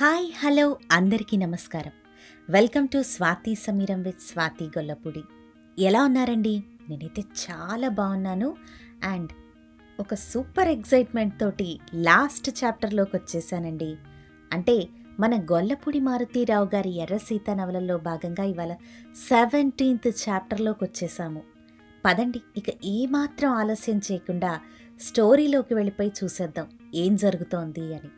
Hi hello అందరికీ నమస్కారం. Welcome to Swathi Sameeram with Swathi Gollapudi. ఎలా ఉన్నారండి? నేనైతే చాలా బాగున్నాను. అండ్ ఒక సూపర్ ఎగ్జైట్మెంట్ తోటి లాస్ట్ చాప్టర్లోకి వచ్చేసానండి. అంటే మన గొల్లపూడి మారుతీరావు గారి ఎర్ర సీత నవలలో భాగంగా ఇవాళ సెవెంటీన్త్ చాప్టర్లోకి వచ్చేసాము. పదండి ఇక ఏమాత్రం ఆలస్యం చేయకుండా స్టోరీలోకి వెళ్ళిపోయి చూసేద్దాం. ఏం జరుగుతోంది అని.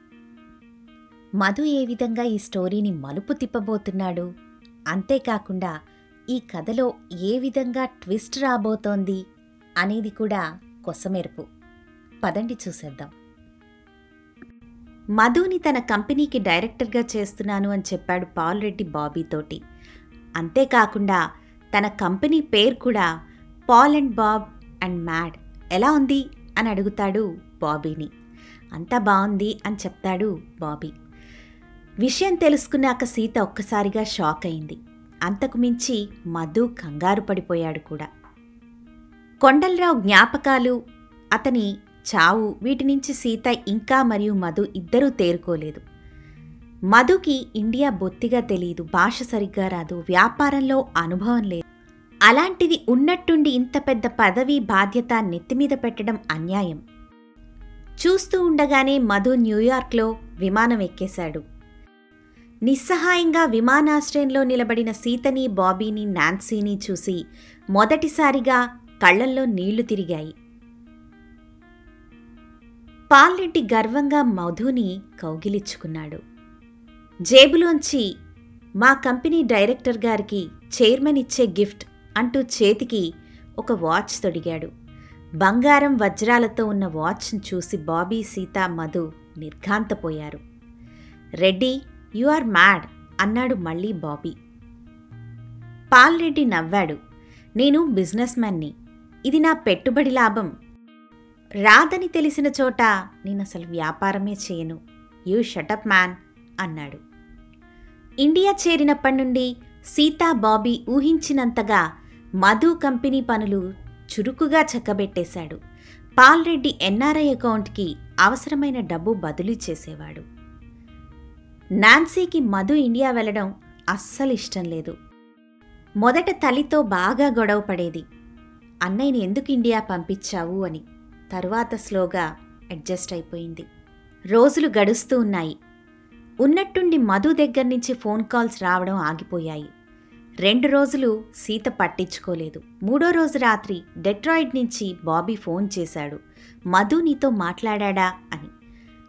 మధు ఏ విధంగా ఈ స్టోరీని మలుపు తిప్పబోతున్నాడు? అంతేకాకుండా ఈ కథలో ఏ విధంగా ట్విస్ట్ రాబోతోంది అనేది కూడా కొసమెరుపు. పదండి చూసేద్దాం. మధుని తన కంపెనీకి డైరెక్టర్గా చేస్తున్నాను అని చెప్పాడు పాల్ రెడ్డి బాబీతోటి అంతేకాకుండా తన కంపెనీ పేరు కూడా Paul and Bob and Mad. ఎలా ఉంది? అని అడుగుతాడు బాబీని. అంతా బాగుంది అని చెప్తాడు బాబీ. విషయం తెలుసుకున్నాక సీత ఒక్కసారిగా షాక్ అయింది. అంతకు మించి మధు కంగారు పడిపోయాడు కూడా. కొండలరావు జ్ఞాపకాలు అతని చావు వీటి నుంచి సీత ఇంకా మరియు మధు ఇద్దరూ తేరుకోలేదు. మధుకి ఇండియా బొత్తిగా తెలియదు భాష సరిగ్గా రాదు వ్యాపారంలో అనుభవం లేదు. అలాంటిది ఉన్నట్టుండి ఇంత పెద్ద పదవి బాధ్యత నెత్తిమీద పెట్టడం అన్యాయం. చూస్తూ ఉండగానే మధు న్యూయార్క్లో విమానం ఎక్కేశాడు. నిస్సహాయంగా విమానాశ్రయంలో నిలబడిన సీతని బాబీని నాన్సీని చూసి మొదటిసారిగా కళ్ళల్లో నీళ్ళు తిరిగాయి. పాల్రెడ్డి గర్వంగా మధుని కౌగిలిచ్చుకున్నాడు జేబులోంచి మా కంపెనీ డైరెక్టర్ గారికి చైర్మన్ ఇచ్చే గిఫ్ట్ అంటూ చేతికి ఒక వాచ్ తొడిగాడు. బంగారం వజ్రాలతో ఉన్న వాచ్ను చూసి బాబీ సీత మధు నిర్ఘాంతపోయారు. రెడ్డి యు ఆర్ మ్యాడ్ అన్నాడు మళ్ళీ బాబీ. పాల్రెడ్డి నవ్వాడు. నేను బిజినెస్ మ్యాన్ని. ఇది నా పెట్టుబడి లాభం. రాదని తెలిసిన చోట నేను అసలు వ్యాపారమే చేయను. యూ షటప్ మ్యాన్ అన్నాడు. ఇండియా చేరినప్పటి నుండి సీతా బాబీ ఊహించినంతగా మధు కంపెనీ పనులు చురుకుగా చక్కబెట్టేశాడు. పాల్రెడ్డి ఎన్ఆర్ఐ అకౌంట్కి అవసరమైన డబ్బు బదిలీ చేసేవాడు. నాన్సీకి మధు ఇండియా వెళ్ళడం అస్సలు ఇష్టం లేదు. మొదట తల్లితో బాగా గొడవ పడేది. అన్నయ్యని ఎందుకు ఇండియా పంపించావు? అని. తరువాత స్లోగా అడ్జస్ట్ అయిపోయింది. రోజులు గడుస్తూ ఉన్నాయి. ఉన్నట్టుండి మధు దగ్గర నుంచి ఫోన్ కాల్స్ రావడం ఆగిపోయాయి. రెండు రోజులు సీత పట్టించుకోలేదు. మూడో రోజు రాత్రి డెట్రాయిడ్ నుంచి బాబీ ఫోన్ చేశాడు. మధు నీతో మాట్లాడా అని.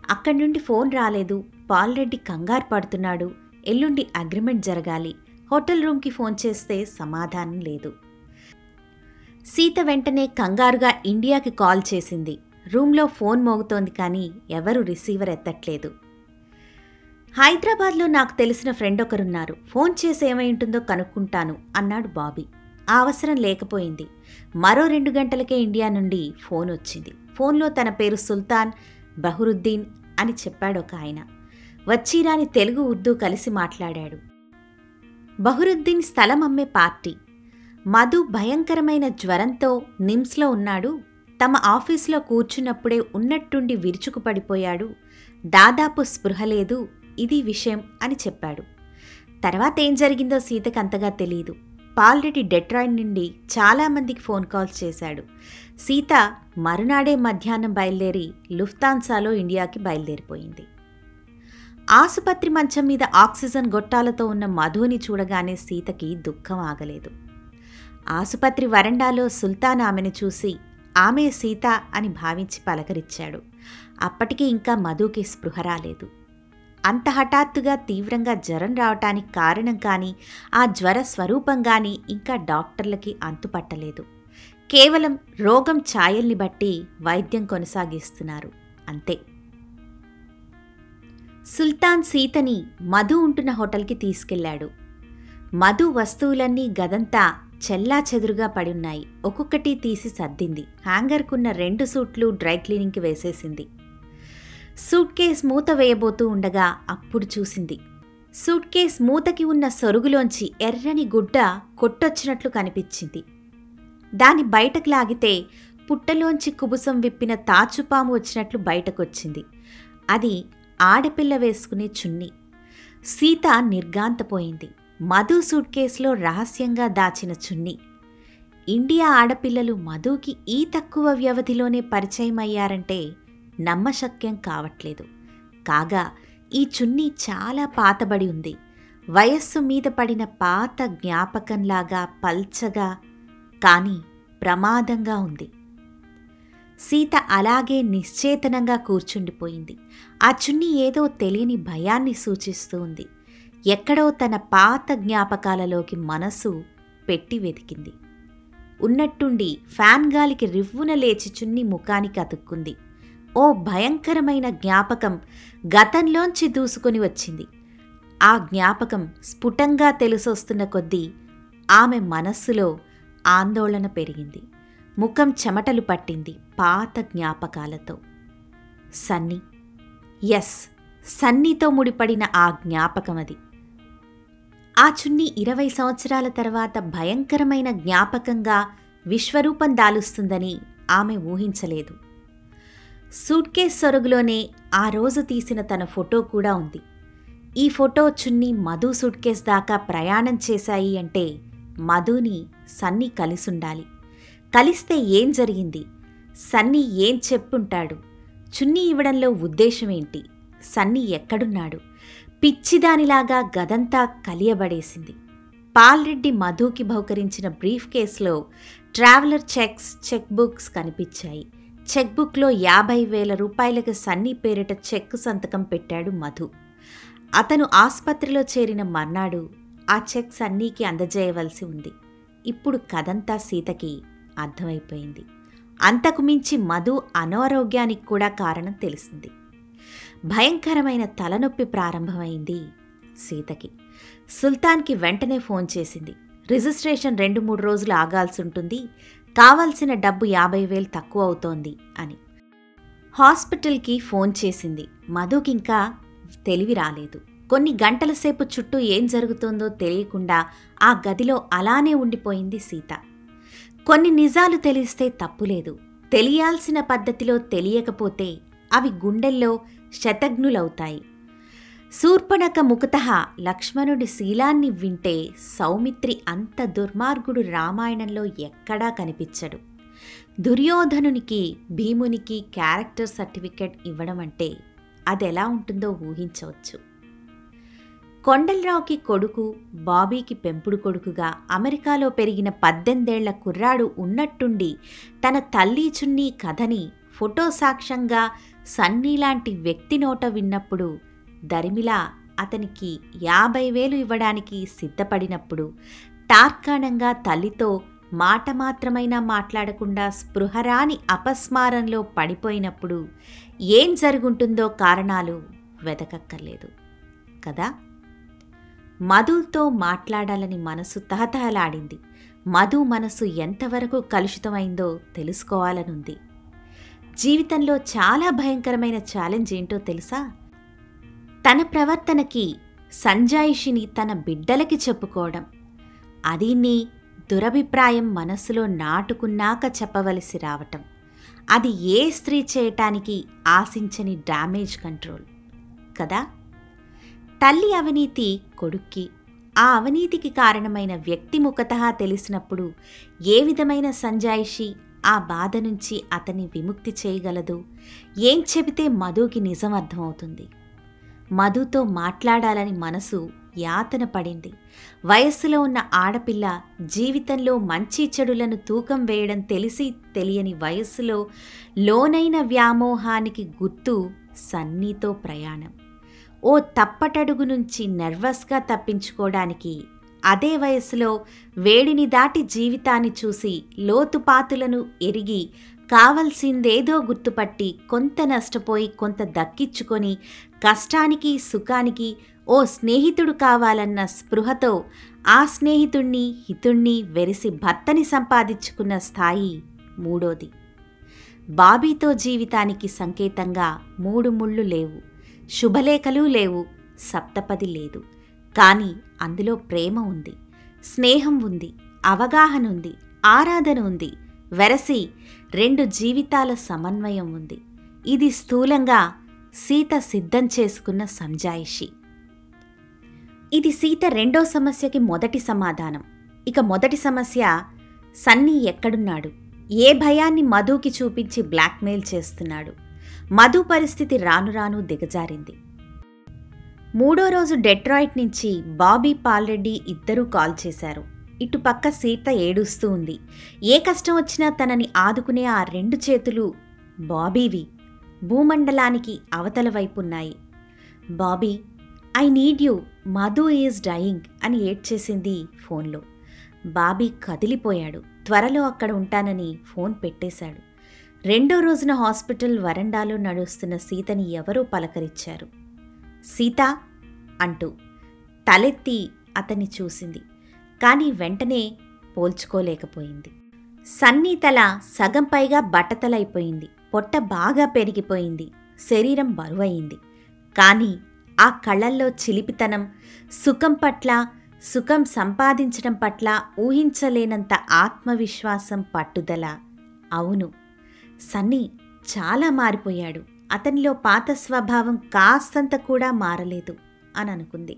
అక్కడి నుండి ఫోన్ రాలేదు. పాల్రెడ్డి కంగారు పడుతున్నాడు. ఎల్లుండి అగ్రిమెంట్ జరగాలి. హోటల్ రూమ్కి ఫోన్ చేస్తే సమాధానం లేదు. సీత వెంటనే కంగారుగా ఇండియాకి కాల్ చేసింది. రూమ్లో ఫోన్ మోగుతోంది కానీ ఎవరు రిసీవర్ ఎత్తట్లేదు. హైదరాబాద్లో నాకు తెలిసిన ఫ్రెండ్ ఒకరున్నారు. ఫోన్ చేసి ఏమై ఉంటుందో కనుక్కుంటాను అన్నాడు బాబీ. ఆ అవసరం లేకపోయింది. మరో రెండు గంటలకే ఇండియా నుండి ఫోన్ వచ్చింది. ఫోన్లో తన పేరు సుల్తాన్ బహురుద్దీన్ అని చెప్పాడు ఒక ఆయన. వచ్చిరాని తెలుగు ఉర్దూ కలిసి మాట్లాడాడు. బహురుద్దీన్ స్థలం అమ్మే పార్టీ. మధు భయంకరమైన జ్వరంతో నిమ్స్లో ఉన్నాడు. తమ ఆఫీస్లో కూర్చున్నప్పుడే ఉన్నట్టుండి విరుచుకుపడిపోయాడు. దాదాపు స్పృహ లేదు. ఇది విషయం అని చెప్పాడు. తర్వాత ఏం జరిగిందో సీతకు అంతగా తెలియదు పాల్రెడ్డి డెట్రాయిడ్ నుండి చాలామందికి ఫోన్ కాల్స్ చేశాడు. సీత మరునాడే మధ్యాహ్నం బయలుదేరి లుఫ్తాన్సాలో ఇండియాకి బయలుదేరిపోయింది. ఆసుపత్రి మంచం మీద ఆక్సిజన్ గొట్టాలతో ఉన్న మధుని చూడగానే సీతకి దుఃఖం ఆగలేదు. ఆసుపత్రి వరండాలో సుల్తాన్ ఆమెను చూసి ఆమె సీత అని భావించి పలకరించాడు. అప్పటికి ఇంకా మధుకి స్పృహ రాలేదు. అంత హఠాత్తుగా తీవ్రంగా జ్వరం రావటానికి కారణం కానీ ఆ జ్వర స్వరూపం కానీ ఇంకా డాక్టర్లకి అంతుపట్టలేదు. కేవలం రోగం ఛాయల్ని బట్టి వైద్యం కొనసాగిస్తున్నారు. అంతే. సుల్తాన్ సీతని మధు ఉంటున్న హోటల్కి తీసుకెళ్ళాడు మధు వస్తువులన్నీ గదంతా చెల్లా చెదురుగా పడున్నాయి. ఒక్కొక్కటి తీసి సర్దింది. హ్యాంగర్కున్న రెండు సూట్లు డ్రై క్లీనింగ్కి వేసేసింది. సూట్ కేస్ మూత వేయబోతూ ఉండగా అప్పుడు చూసింది. సూట్ కేస్ మూతకి ఉన్న సొరుగులోంచి ఎర్రని గుడ్డ కొట్టొచ్చినట్లు కనిపించింది. దాన్ని బయటకు లాగితే పుట్టలోంచి కుబుసం విప్పిన తాచుపాము వచ్చినట్లు బయటకొచ్చింది. అది ఆడపిల్ల వేసుకునే చున్నీ. సీత నిర్గాంతపోయింది మధు సూట్ కేసులో రహస్యంగా దాచిన చున్నీ. ఇండియా ఆడపిల్లలు మధుకి ఈ తక్కువ వ్యవధిలోనే పరిచయమయ్యారంటే నమ్మశక్యం కావట్లేదు. కాగా ఈ చున్నీ చాలా పాతబడి ఉంది. వయస్సు మీద పడిన పాత జ్ఞాపకంలాగా పల్చగా కానీ ప్రమాదంగా ఉంది. సీత అలాగే నిశ్చేతనంగా కూర్చుండిపోయింది. ఆ చున్నీ ఏదో తెలియని భయాన్ని సూచిస్తూ ఉంది. ఎక్కడో తన పాత జ్ఞాపకాలలోకి మనసు పెట్టి వెతికింది. ఉన్నట్టుండి ఫ్యాన్ గాలికి రివ్వున లేచి చున్ని ముఖానికి అతుక్కుంది. ఓ భయంకరమైన జ్ఞాపకం గతంలోంచి దూసుకొని వచ్చింది. ఆ జ్ఞాపకం స్ఫుటంగా తెలిసొస్తున్న కొద్దీ ఆమె మనస్సులో ఆందోళన పెరిగింది. ముఖం చెమటలు పట్టింది పాత జ్ఞాపకాలతో. సన్నీ. ఎస్ సన్నీతో ముడిపడిన ఆ జ్ఞాపకం అది. ఆ చున్ని ఇరవై సంవత్సరాల తర్వాత భయంకరమైన జ్ఞాపకంగా విశ్వరూపం దాలుస్తుందని ఆమె ఊహించలేదు. సూట్కేస్ సొరుగులోనే ఆ రోజు తీసిన తన ఫోటో కూడా ఉంది. ఈ ఫోటో చున్ని మధు సూట్కేస్ దాకా ప్రయాణం చేశాయి అంటే మధుని సన్ని కలిసుండాలి. కలిస్తే ఏం జరిగింది? సన్నీ ఏం చెప్పుంటాడు? చున్నీ ఇవ్వడంలో ఉద్దేశమేంటి? సన్నీ ఎక్కడున్నాడు? పిచ్చిదానిలాగా గదంతా కలియబడేసింది. పాల్రెడ్డి మధుకి బహుకరించిన బ్రీఫ్ కేసులో ట్రావెలర్ చెక్స్ చెక్ బుక్స్ కనిపించాయి. చెక్ బుక్లో యాభై వేల రూపాయలకు సన్నీ పేరిట చెక్ సంతకం పెట్టాడు మధు. అతను ఆసుపత్రిలో చేరిన మర్నాడు ఆ చెక్ సన్నీకి అందజేయవలసి ఉంది. ఇప్పుడు కదంతా సీతకి అర్థమైపోయింది. అంతకు మించి మధు అనారోగ్యానికి కూడా కారణం తెలిసింది. భయంకరమైన తలనొప్పి ప్రారంభమైంది సీతకి. సుల్తాన్కి వెంటనే ఫోన్ చేసింది. రిజిస్ట్రేషన్ రెండు మూడు రోజులు ఆగాల్సి ఉంటుంది. కావాల్సిన డబ్బు యాభై వేలు తక్కువ అవుతోంది అని. హాస్పిటల్కి ఫోన్ చేసింది. మధుకింకా తెలివి రాలేదు. కొన్ని గంటల సేపు చుట్టూ ఏం జరుగుతుందో తెలియకుండా ఆ గదిలో అలానే ఉండిపోయింది సీత. కొన్ని నిజాలు తెలిస్తే తప్పులేదు తెలియాల్సిన పద్ధతిలో తెలియకపోతే అవి గుండెల్లో శతఘ్నులవుతాయి. శూర్పణక ముఖత లక్ష్మణుడి శీలాన్ని వింటే సౌమిత్రి అంత దుర్మార్గుడు రామాయణంలో ఎక్కడా కనిపించడు. దుర్యోధనునికి భీమునికి క్యారెక్టర్ సర్టిఫికెట్ ఇవ్వడం అంటే అదెలా ఉంటుందో ఊహించవచ్చు. కొండలరావుకి కొడుకు బాబీకి పెంపుడు కొడుకుగా అమెరికాలో పెరిగిన పద్దెనిమిదేళ్ళ కుర్రాడు ఉన్నట్టుండి తన తల్లి చున్నీ కథని ఫోటో సాక్ష్యంగా సన్నీ లాంటి వ్యక్తి నోట విన్నప్పుడు దరిమిలా అతనికి యాభై వేలు ఇవ్వడానికి సిద్ధపడినప్పుడు తార్కాణంగా తల్లితో మాట మాత్రమైనా మాట్లాడకుండా స్పృహరాని అపస్మారంలో పడిపోయినప్పుడు ఏం జరుగుంటుందో కారణాలు వెతకక్కర్లేదు. కదా? మధుతో మాట్లాడాలని మనసు తహతహలాడింది. మధు మనసు ఎంతవరకు కలుషితమైందో తెలుసుకోవాలనుంది. జీవితంలో చాలా భయంకరమైన ఛాలెంజ్ ఏంటో తెలుసా? తన ప్రవర్తనకి సంజాయిషిని తన బిడ్డలకి చెప్పుకోవడం. అది నీ దురభిప్రాయం మనస్సులో నాటుకున్నాక చెప్పవలసి రావటం. అది ఏ స్త్రీ చేయటానికి ఆశించని డ్యామేజ్ కంట్రోల్. కదా? తల్లి అవినీతి కొడుక్కి. ఆ అవినీతికి కారణమైన వ్యక్తి ముఖత తెలిసినప్పుడు ఏ విధమైన సంజాయిషి ఆ బాధ నుంచి అతన్ని విముక్తి చేయగలదు? ఏం చెబితే మధుకి నిజం అర్థమవుతుంది. మధుతో మాట్లాడాలని మనసు యాతన పడింది. వయస్సులో ఉన్న ఆడపిల్ల జీవితంలో మంచి చెడులను తూకం వేయడం తెలిసి తెలియని వయస్సులో లోనైన వ్యామోహానికి గుర్తు సన్నీతో ప్రయాణం. ఓ తప్పటడుగు నుంచి నర్వస్గా తప్పించుకోవడానికి. అదే వయసులో వేడిని దాటి జీవితాన్ని చూసి లోతుపాతులను ఎరిగి కావలసిందేదో గుర్తుపట్టి కొంత నష్టపోయి కొంత దక్కించుకొని కష్టానికి సుఖానికి ఓ స్నేహితుడు కావాలన్న స్పృహతో ఆ స్నేహితుణ్ణి హితుణ్ణి వెరిసి భర్తని సంపాదించుకున్న స్థాయి మూడోది. బాబీతో జీవితానికి సంకేతంగా మూడు ముళ్ళు లేవు. శుభలేఖలు లేవు సప్తపది లేదు. కానీ అందులో ప్రేమ ఉంది స్నేహం ఉంది అవగాహన ఉంది ఆరాధన ఉంది వెరసి రెండు జీవితాల సమన్వయం ఉంది. ఇది స్థూలంగా సీత సిద్ధం చేసుకున్న సంజాయిషి. ఇది సీత రెండో సమస్యకి మొదటి సమాధానం. ఇక మొదటి సమస్య సన్నీ ఎక్కడున్నాడు? ఏ భయాన్ని మధుకి చూపించి బ్లాక్మెయిల్ చేస్తున్నాడు? మధు పరిస్థితి రాను రాను దిగజారింది. మూడో రోజు డెట్రాయిట్ నుంచి బాబీ పాల్రెడ్డి ఇద్దరూ కాల్ చేశారు. ఇటుపక్క సీత ఏడుస్తూ ఉంది. ఏ కష్టం వచ్చినా తనని ఆదుకునే ఆ రెండు చేతులు బాబీవి భూమండలానికి అవతల వైపున్నాయి. Bobby I need you Madhu is dying అని ఏడ్చేసింది ఫోన్లో. బాబీ కదిలిపోయాడు. త్వరలో అక్కడ ఉంటానని ఫోన్ పెట్టేశాడు. రెండో రోజున హాస్పిటల్ వరండాలో నడుస్తున్న సీతని ఎవరో పలకరించారు. సీత అంటూ తలెత్తి అతన్ని చూసింది కానీ వెంటనే పోల్చుకోలేకపోయింది. సన్నీ తల సగం పైగా బట్టతలైపోయింది పొట్ట బాగా పెరిగిపోయింది శరీరం బరువయింది కానీ ఆ కళ్ళల్లో చిలిపితనం సుఖం పట్ల సుఖం సంపాదించడం పట్ల ఊహించలేనంత ఆత్మవిశ్వాసం పట్టుదల. అవును సన్నీ చాలా మారిపోయాడు. అతనిలో పాత స్వభావం కాస్తంత కూడా మారలేదు అని అనుకుంది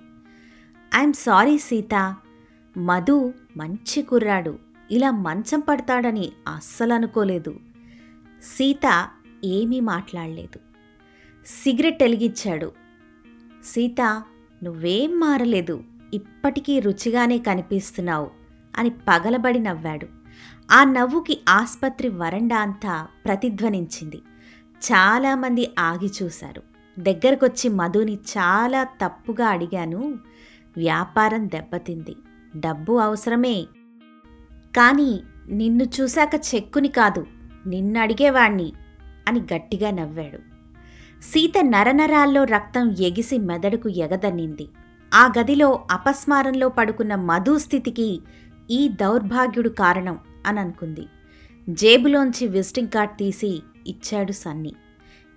ఐఎమ్ సారీ సీత. మధు మంచి కుర్రాడు. ఇలా మంచం పడతాడని అస్సలు అనుకోలేదు. సీత ఏమీ మాట్లాడలేదు. సిగరెట్ వెలిగించాడు. సీత నువ్వేం మారలేదు. ఇప్పటికీ రుచిగానే కనిపిస్తున్నావు అని పగలబడి నవ్వాడు. ఆ నవ్వుకి ఆస్పత్రి వరండా అంతా ప్రతిధ్వనించింది. చాలామంది ఆగి చూశారు. దగ్గరకొచ్చి మధుని చాలా తప్పుగా అడిగాను. వ్యాపారం దెబ్బతింది. డబ్బు అవసరమే. కానీ నిన్ను చూశాక చెక్కుని కాదు నిన్ను అడిగేవాణ్ణి అని గట్టిగా నవ్వాడు. సీత నరనరాల్లో రక్తం ఎగిసి మెదడుకు ఎగదన్నింది. ఆ గదిలో అపస్మారంలో పడుకున్న మధు స్థితికి ఈ దౌర్భాగ్యుడు కారణం. అని అనుకుంది జేబులోంచి విజిటింగ్ కార్డ్ తీసి ఇచ్చాడు సన్నీ.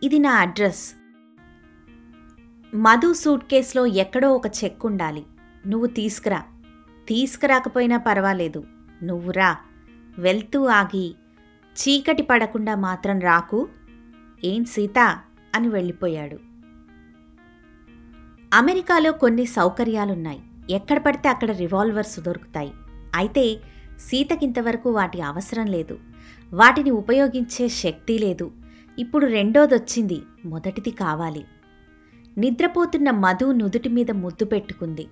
ఇది నా అడ్రస్. మధు సూట్ కేసులో ఎక్కడో ఒక చెక్ ఉండాలి. నువ్వు తీసుకురా. తీసుకురాకపోయినా పర్వాలేదు. నువ్వు రా. వెళ్తూ ఆగి చీకటి పడకుండా మాత్రం రాకు. ఏం సీత? అని వెళ్ళిపోయాడు. అమెరికాలో కొన్ని సౌకర్యాలున్నాయి. ఎక్కడ పడితే అక్కడ రివాల్వర్స్ దొరుకుతాయి. అయితే సీతకింతవరకు వాటి అవసరం లేదు. వాటిని ఉపయోగించే శక్తి లేదు. ఇప్పుడు రెండోదొచ్చింది మొదటిది కావాలి. నిద్రపోతున్న మధు నుదుటి మీద ముద్దు పెట్టుకుంది.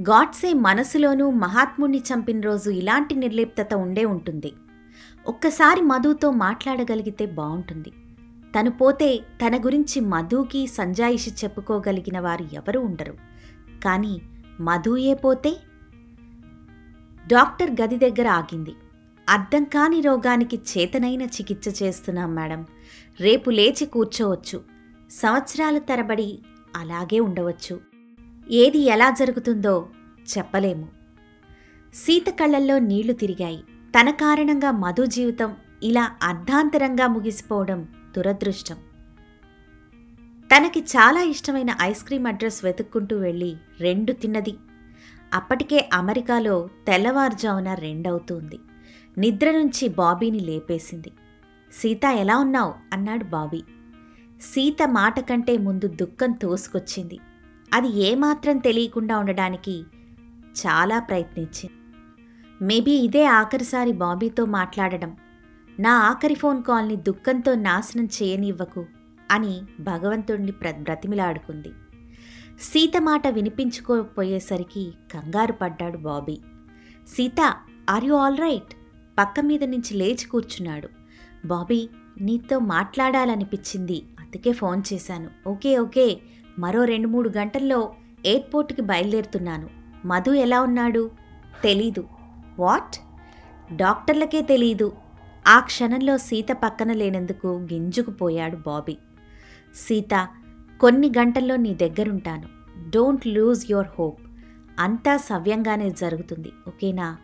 గాడ్సే మనసులోనూ మహాత్ముణ్ణి చంపిన రోజు ఇలాంటి నిర్లిప్తత ఉండే ఉంటుంది. ఒక్కసారి మధుతో మాట్లాడగలిగితే బావుంటుంది. తను పోతే తన గురించి మధుకి సంజాయిషి చెప్పుకోగలిగిన వారు ఎవరూ ఉండరు. కానీ మధుయే పోతే డాక్టర్ గది దగ్గర ఆగింది. అర్థం కాని రోగానికి చేతనైన చికిత్స చేస్తున్నాం మేడం. రేపు లేచి కూర్చోవచ్చు. సంవత్సరాల తరబడి అలాగే ఉండవచ్చు. ఏది ఎలా జరుగుతుందో చెప్పలేము. సీత కళ్ళల్లో నీళ్ళు తిరిగాయి. తన కారణంగా మధు జీవితం ఇలా అర్ధాంతరంగా ముగిసిపోవడం దురదృష్టం. తనకి చాలా ఇష్టమైన ఐస్ క్రీం అడ్రస్ వెతుక్కుంటూ వెళ్ళి రెండు తిన్నది. అప్పటికే అమెరికాలో తెల్లవారుజామున రెండవుతుంది. నిద్ర నుంచి బాబీని లేపేసింది. సీత ఎలా ఉన్నావు? అన్నాడు బాబీ. సీత మాట కంటే ముందు దుఃఖం తోసుకొచ్చింది. అది ఏమాత్రం తెలియకుండా ఉండడానికి చాలా ప్రయత్నించింది. మేబీ ఇదే ఆఖరిసారి బాబీతో మాట్లాడడం. నా ఆఖరి ఫోన్ కాల్ని దుఃఖంతో నాశనం చేయనివ్వకు అని భగవంతుణ్ణి ప్ర బ్రతిమిలాడుకుంది. సీత మాట వినిపించుకోపోయేసరికి కంగారు పడ్డాడు Bobby. Sita are you all right పక్క మీద నుంచి లేచి కూర్చున్నాడు. బాబీ నీతో మాట్లాడాలనిపించింది అందుకే ఫోన్ చేశాను. Okay okay. మరో రెండు మూడు గంటల్లో ఎయిర్పోర్ట్కి బయలుదేరుతున్నాను. మధు ఎలా ఉన్నాడు? తెలీదు. వాట్ డాక్టర్లకే తెలీదు. ఆ క్షణంలో సీత పక్కన లేనందుకు గింజుకుపోయాడు బాబీ. సీత కొన్ని గంటల్లో నీ దగ్గరుంటాను. డోంట్ లూజ్ యువర్ హోప్ అంతా సవ్యంగానే జరుగుతుంది. ఓకేనా?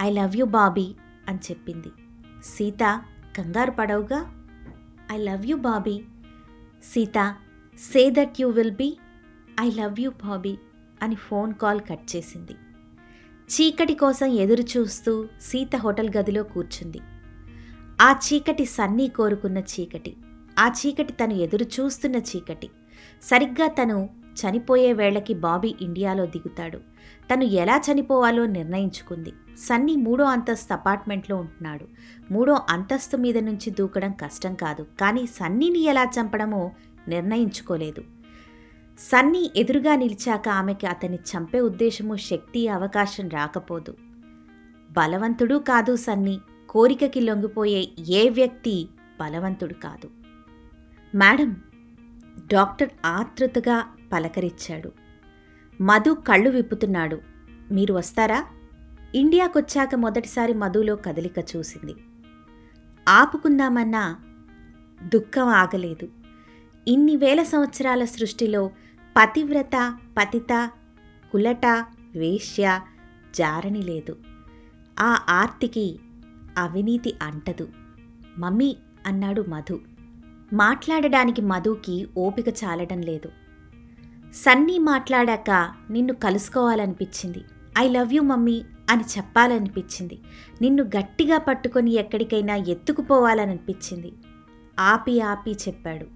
ఐ లవ్ యూ బాబీ అని చెప్పింది. సీత కంగారు పడవుగా? I love you Bobby. Sita say that you will be I love you Bobby అని ఫోన్ కాల్ కట్ చేసింది. చీకటి కోసం ఎదురు చూస్తూ సీత హోటల్ గదిలో కూర్చుంది. ఆ చీకటి సన్నీ కోరుకున్న చీకటి. ఆ చీకటి తను ఎదురు చూస్తున్న చీకటి. సరిగ్గా తను చనిపోయే వేళకి బాబీ ఇండియాలో దిగుతాడు. తను ఎలా చనిపోవాలో నిర్ణయించుకుంది. సన్నీ మూడో అంతస్తు అపార్ట్మెంట్లో ఉంటున్నాడు. మూడో అంతస్తు మీద నుంచి దూకడం కష్టం కాదు. కానీ సన్నీని ఎలా చంపడమో నిర్ణయించుకోలేదు. సన్నీ ఎదురుగా నిలిచాక ఆమెకి అతన్ని చంపే ఉద్దేశము శక్తి అవకాశం రాకపోదు. బలవంతుడు కాదు సన్నీ. కోరికకి లొంగిపోయే ఏ వ్యక్తి బలవంతుడు కాదు. మేడం డాక్టర్ ఆతృతగా పలకరించాడు. మధు కళ్ళు విప్పుతున్నాడు. మీరు వస్తారా? ఇండియాకొచ్చాక మొదటిసారి మధులో కదలిక చూసింది. ఆపుకుందామన్నా దుఃఖం ఆగలేదు. ఇన్ని వేల సంవత్సరాల సృష్టిలో పతివ్రత పతిత కులట వేశ్య జారణి లేదు. ఆ ఆర్తికి అవినీతి అంటదు. మమ్మీ అన్నాడు మధు. మాట్లాడడానికి మధుకి ఓపిక చాలడం లేదు. సన్నీ మాట్లాడాక నిన్ను కలుసుకోవాలనిపించింది. ఐ లవ్ యూ మమ్మీ అని చెప్పాలనిపించింది. నిన్ను గట్టిగా పట్టుకొని ఎక్కడికైనా ఎత్తుకుపోవాలనిపించింది. ఆపి ఆపి చెప్పాడు.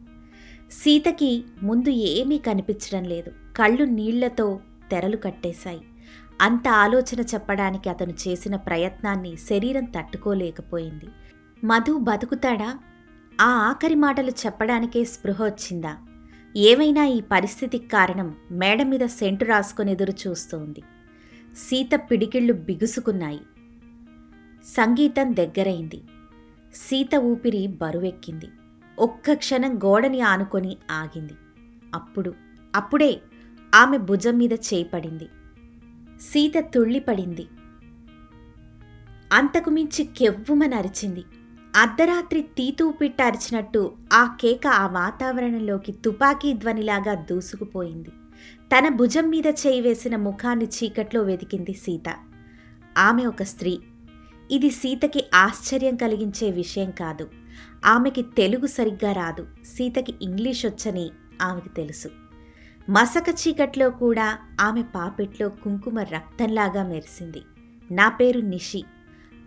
సీతకి ముందు ఏమీ కనిపించడం లేదు. కళ్ళు నీళ్ళతో తెరలు కట్టేశాయి. అంత ఆలోచన చెప్పడానికి అతను చేసిన ప్రయత్నాన్ని శరీరం తట్టుకోలేకపోయింది. మధు బతుకుతాడా? ఆ ఆఖరి మాటలు చెప్పడానికే స్పృహ వచ్చిందా? ఏమైనా ఈ పరిస్థితికి కారణం మేడ మీద సెంటు రాసుకొని ఎదురు చూస్తోంది. సీత పిడికిళ్ళు బిగుసుకున్నాయి. సంగీతం దగ్గరైంది. సీత ఊపిరి బరువెక్కింది. ఒక్క క్షణం గోడని ఆనుకొని ఆగింది. అప్పుడు అప్పుడే ఆమె భుజం మీద చేపడింది. సీత తుళ్ళిపడింది. అంతకు మించి కెవ్వుమని అరిచింది అర్ధరాత్రి తీతూ పిట్ట అరిచినట్టు ఆ కేక ఆ వాతావరణంలోకి తుపాకీ ధ్వనిలాగా దూసుకుపోయింది. తన భుజం మీద చేయి వేసిన ముఖాన్ని చీకట్లో వెతికింది సీత. ఆమె ఒక స్త్రీ. ఇది సీతకి ఆశ్చర్యం కలిగించే విషయం కాదు. ఆమెకి తెలుగు సరిగ్గా రాదు. సీతకి ఇంగ్లీష్ వచ్చని ఆమెకు తెలుసు. మసక చీకట్లో కూడా ఆమె పాపెట్లో కుంకుమ రక్తంలాగా మెరిసింది. నా పేరు నిషి.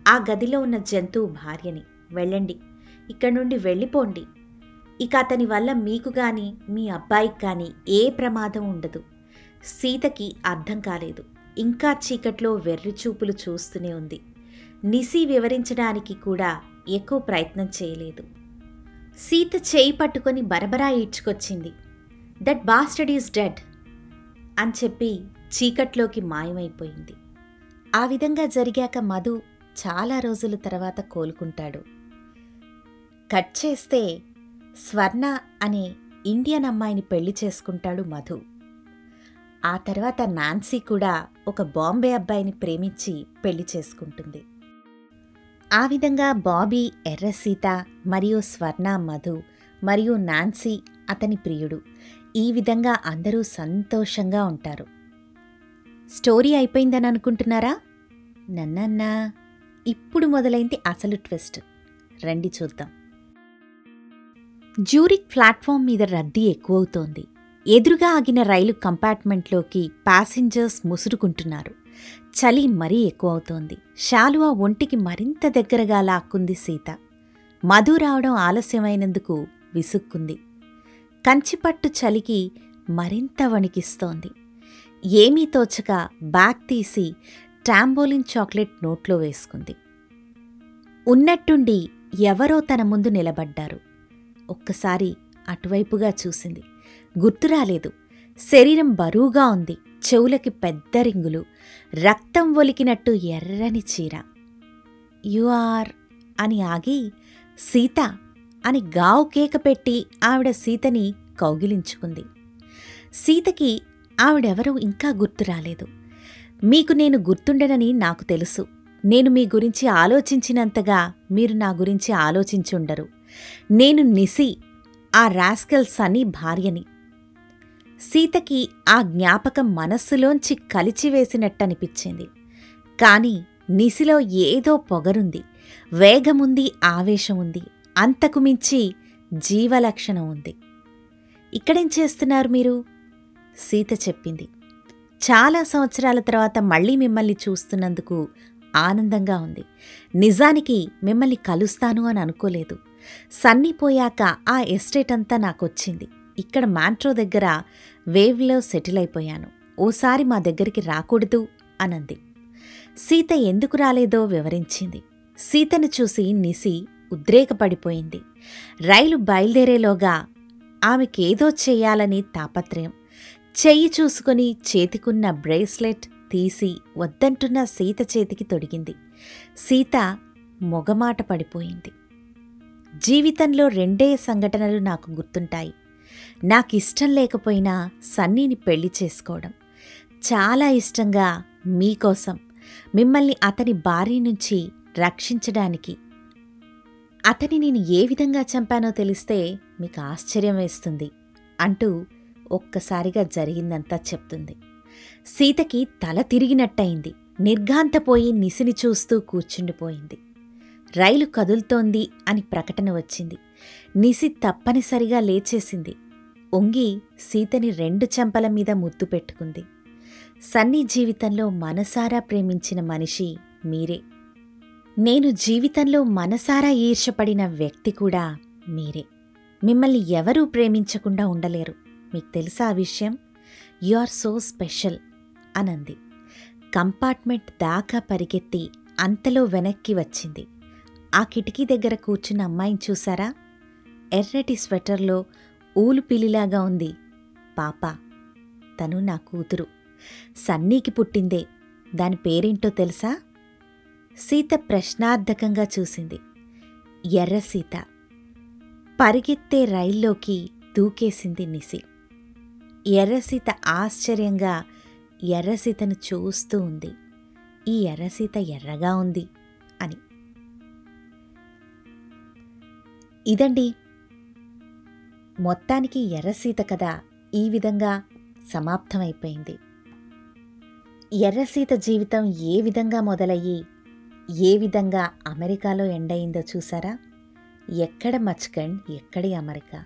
ఆ గదిలో ఉన్న జంతువు భార్యని. వెళ్ళండి. ఇక్కడి నుండి వెళ్ళిపోండి. ఇక అతని వల్ల మీకు కానీ మీ అబ్బాయికి కానీ ఏ ప్రమాదం ఉండదు. సీతకి అర్థం కాలేదు. ఇంకా చీకట్లో వెర్రిచూపులు చూస్తూనే ఉంది. నిసి వివరించడానికి కూడా ఎక్కువ ప్రయత్నం చేయలేదు. సీత చేయి పట్టుకొని బరబరా ఈడ్చుకొచ్చింది దట్ బాస్టడ్ ఈజ్ డెడ్ అని చెప్పి చీకట్లోకి మాయమైపోయింది. ఆ విధంగా జరిగాక మధు చాలా రోజుల తర్వాత కోలుకుంటాడు. కట్ చేస్తే స్వర్ణ అనే ఇండియన్ అమ్మాయిని పెళ్ళి చేసుకుంటాడు మధు. ఆ తర్వాత నాన్సీ కూడా ఒక బాంబే అబ్బాయిని ప్రేమించి పెళ్ళి చేసుకుంటుంది. ఆ విధంగా బాబీ ఎర్ర సీత మరియు స్వర్ణ మధు మరియు నాన్సీ అతని ప్రియుడు. ఈ విధంగా అందరూ సంతోషంగా ఉంటారు. స్టోరీ అయిపోయిందని అనుకుంటున్నారా? నన్నన్నా. ఇప్పుడు మొదలైంది అసలు ట్విస్ట్. రండి చూద్దాం. జ్యూరిక్ ప్లాట్ఫామ్ మీద రద్దీ ఎక్కువవుతోంది. ఎదురుగా ఆగిన రైలు కంపార్ట్మెంట్లోకి ప్యాసింజర్స్ ముసురుకుంటున్నారు. చలి మరీ ఎక్కువవుతోంది. శాలువా ఒంటికి మరింత దగ్గరగా లాక్కుంది సీత. మధు రావడం ఆలస్యమైనందుకు విసుక్కుంది. కంచిపట్టు చలికి మరింత వణికిస్తోంది. ఏమీ తోచక బ్యాగ్ తీసి టాంబోలిన్ చాక్లెట్ నోట్లో వేసుకుంది. ఉన్నట్టుండి ఎవరో తన ముందు నిలబడ్డారు. ఒక్కసారి అటువైపుగా చూసింది. గుర్తు రాలేదు. శరీరం బరువుగా ఉంది. చెవులకి పెద్ద రింగులు. రక్తం ఒలికినట్టు ఎర్రని చీర. యు ఆర్ అని ఆగి సీత అని గావు కేక పెట్టి ఆవిడ సీతని కౌగిలించుకుంది. సీతకి ఆవిడెవరూ ఇంకా గుర్తు రాలేదు. మీకు నేను గుర్తుండనని నాకు తెలుసు. నేను మీ గురించి ఆలోచించినంతగా మీరు నా గురించి ఆలోచించుండరు. నేను నిసి ఆ రాస్కల్ సనీ భార్యని. సీతకి ఆ జ్ఞాపకం మనస్సులోంచి కలిచివేసినట్టనిపించింది కాని నిసిలో ఏదో పొగరుంది. వేగముంది ఆవేశముంది. అంతకు మించి జీవలక్షణం ఉంది ఇక్కడేం చేస్తున్నారు మీరు? సీత చెప్పింది. చాలా సంవత్సరాల తర్వాత మళ్ళీ మిమ్మల్ని చూస్తున్నందుకు ఆనందంగా ఉంది. నిజానికి మిమ్మల్ని కలుస్తాను అని అనుకోలేదు. సన్నిపోయాక ఆ ఎస్టేట్ అంతా నాకొచ్చింది. ఇక్కడ మ్యాంట్రో దగ్గర వేవ్లో సెటిల్ అయిపోయాను. ఓసారి మా దగ్గరికి రాకూడదు అనంది. సీత ఎందుకు రాలేదో వివరించింది. సీతను చూసి నిసి ఉద్రేకపడిపోయింది. రైలు బయలుదేరేలోగా ఆమెకేదో చేయాలని తాపత్రయం. చెయ్యి చూసుకుని చేతికున్న బ్రేస్లెట్ తీసి వద్దంటున్న సీత చేతికి తొడిగింది. సీత మొగమాట పడిపోయింది. జీవితంలో రెండే సంఘటనలు నాకు గుర్తుంటాయి. నాకిష్టం లేకపోయినా సన్నీని పెళ్ళి చేసుకోవడం. చాలా ఇష్టంగా మీకోసం మిమ్మల్ని అతని భార్య నుంచి రక్షించడానికి. అతని నేను ఏ విధంగా చంపానో తెలిస్తే మీకు ఆశ్చర్యం వేస్తుంది అంటూ ఒక్కసారిగా జరిగిందంతా చెప్తుంది. సీతకి తల తిరిగినట్టయింది. నిర్ఘాంతపోయి నిసిని చూస్తూ కూర్చుండిపోయింది. రైలు కదులుతోంది అని ప్రకటన వచ్చింది. నిసి తప్పనిసరిగా లేచేసింది. ఒంగి సీతని రెండు చెంపల మీద ముద్దు పెట్టుకుంది. సన్నీ జీవితంలో మనసారా ప్రేమించిన మనిషి మీరే. నేను జీవితంలో మనసారా ఈర్షపడిన వ్యక్తి కూడా మీరే. మిమ్మల్ని ఎవరూ ప్రేమించకుండా ఉండలేరు. మీకు తెలుసా ఆ విషయం? యు ఆర్ సో స్పెషల్ అనంది. కంపార్ట్మెంట్ దాకా పరిగెత్తి అంతలో వెనక్కి వచ్చింది. ఆ కిటికీ దగ్గర కూర్చున్న అమ్మాయిని చూసారా ఎర్రటి స్వెటర్లో ఊలు పిల్లిలాగా ఉంది. పాప తను నా కూతురు. సన్నీకి పుట్టిందే. దాని పేరేంటో తెలుసా? సీత ప్రశ్నార్థకంగా చూసింది. ఎర్ర సీత. పరిగెత్తే రైల్లోకి దూకేసింది నిసి. ఎర్రసీత ఆశ్చర్యంగా ఎర్రసీతను చూస్తూ ఉంది. ఈ ఎర్రసీత ఎర్రగా ఉంది అని. ఇదండి. మొత్తానికి ఎర్రసీత కథ ఈ విధంగా సమాప్తమైపోయింది. ఎర్రసీత జీవితం ఏ విధంగా మొదలయ్యి ఏ విధంగా అమెరికాలో ఎండయిందో చూసారా? ఎక్కడ మచ్కండ్ ఎక్కడి అమెరికా?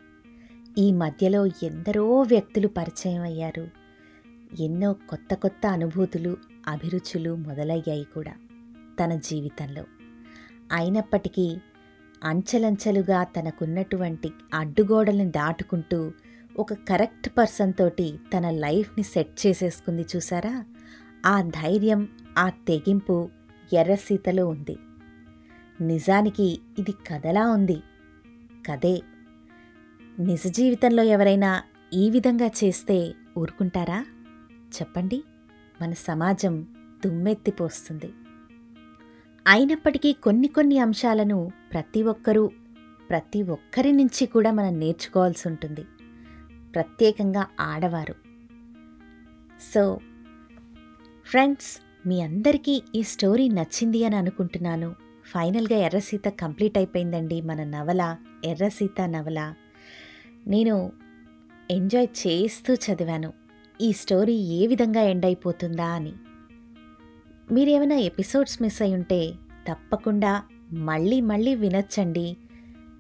ఈ మధ్యలో ఎందరో వ్యక్తులు పరిచయం అయ్యారు. ఎన్నో కొత్త కొత్త అనుభూతులు అభిరుచులు మొదలయ్యాయి కూడా తన జీవితంలో. అయినప్పటికీ అంచెలంచెలుగా తనకున్నటువంటి అడ్డుగోడల్ని దాటుకుంటూ ఒక కరెక్ట్ పర్సన్ తోటి తన లైఫ్ని సెట్ చేసేసుకుంది చూసారా? ఆ ధైర్యం ఆ తెగింపు ఎర్రసీతలో ఉంది. నిజానికి ఇది కథలా ఉంది. కదే నిజ జీవితంలో ఎవరైనా ఈ విధంగా చేస్తే ఊరుకుంటారా? చెప్పండి. మన సమాజం దుమ్మెత్తిపోస్తుంది. అయినప్పటికీ కొన్ని కొన్ని అంశాలను ప్రతి ఒక్కరూ ప్రతి ఒక్కరి నుంచి కూడా మనం నేర్చుకోవాల్సి ఉంటుంది. ప్రత్యేకంగా ఆడవారు. సో ఫ్రెండ్స్ మీ అందరికీ ఈ స్టోరీ నచ్చింది అని అనుకుంటున్నాను. ఫైనల్గా ఎర్రసీత కంప్లీట్ అయిపోయిందండి మన నవల ఎర్రసీత నవల. నేను ఎంజాయ్ చేస్తూ చదివాను. ఈ స్టోరీ ఏ విధంగా ఎండ్ అయిపోతుందా అని. మీరేమైనా ఎపిసోడ్స్ మిస్ అయి ఉంటే తప్పకుండా మళ్ళీ మళ్ళీ వినొచ్చండి.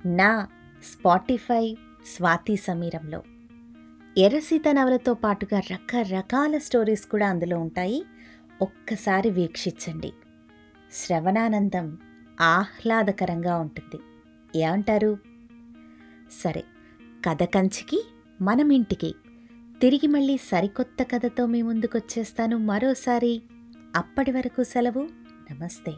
నా స్పాటిఫై స్వాతి సమీరంలో. ఎర్రసీత నవలతో పాటుగా రకరకాల స్టోరీస్ కూడా అందులో ఉంటాయి. ఒక్కసారి వీక్షించండి. శ్రవణానందం ఆహ్లాదకరంగా ఉంటుంది. ఏమంటారు? సరే. కథ కంచికి మనం ఇంటికి తిరిగి మళ్ళీ సరికొత్త కథతో మీ ముందుకొచ్చేస్తాను మరోసారి. అప్పటి వరకు సెలవు. నమస్తే.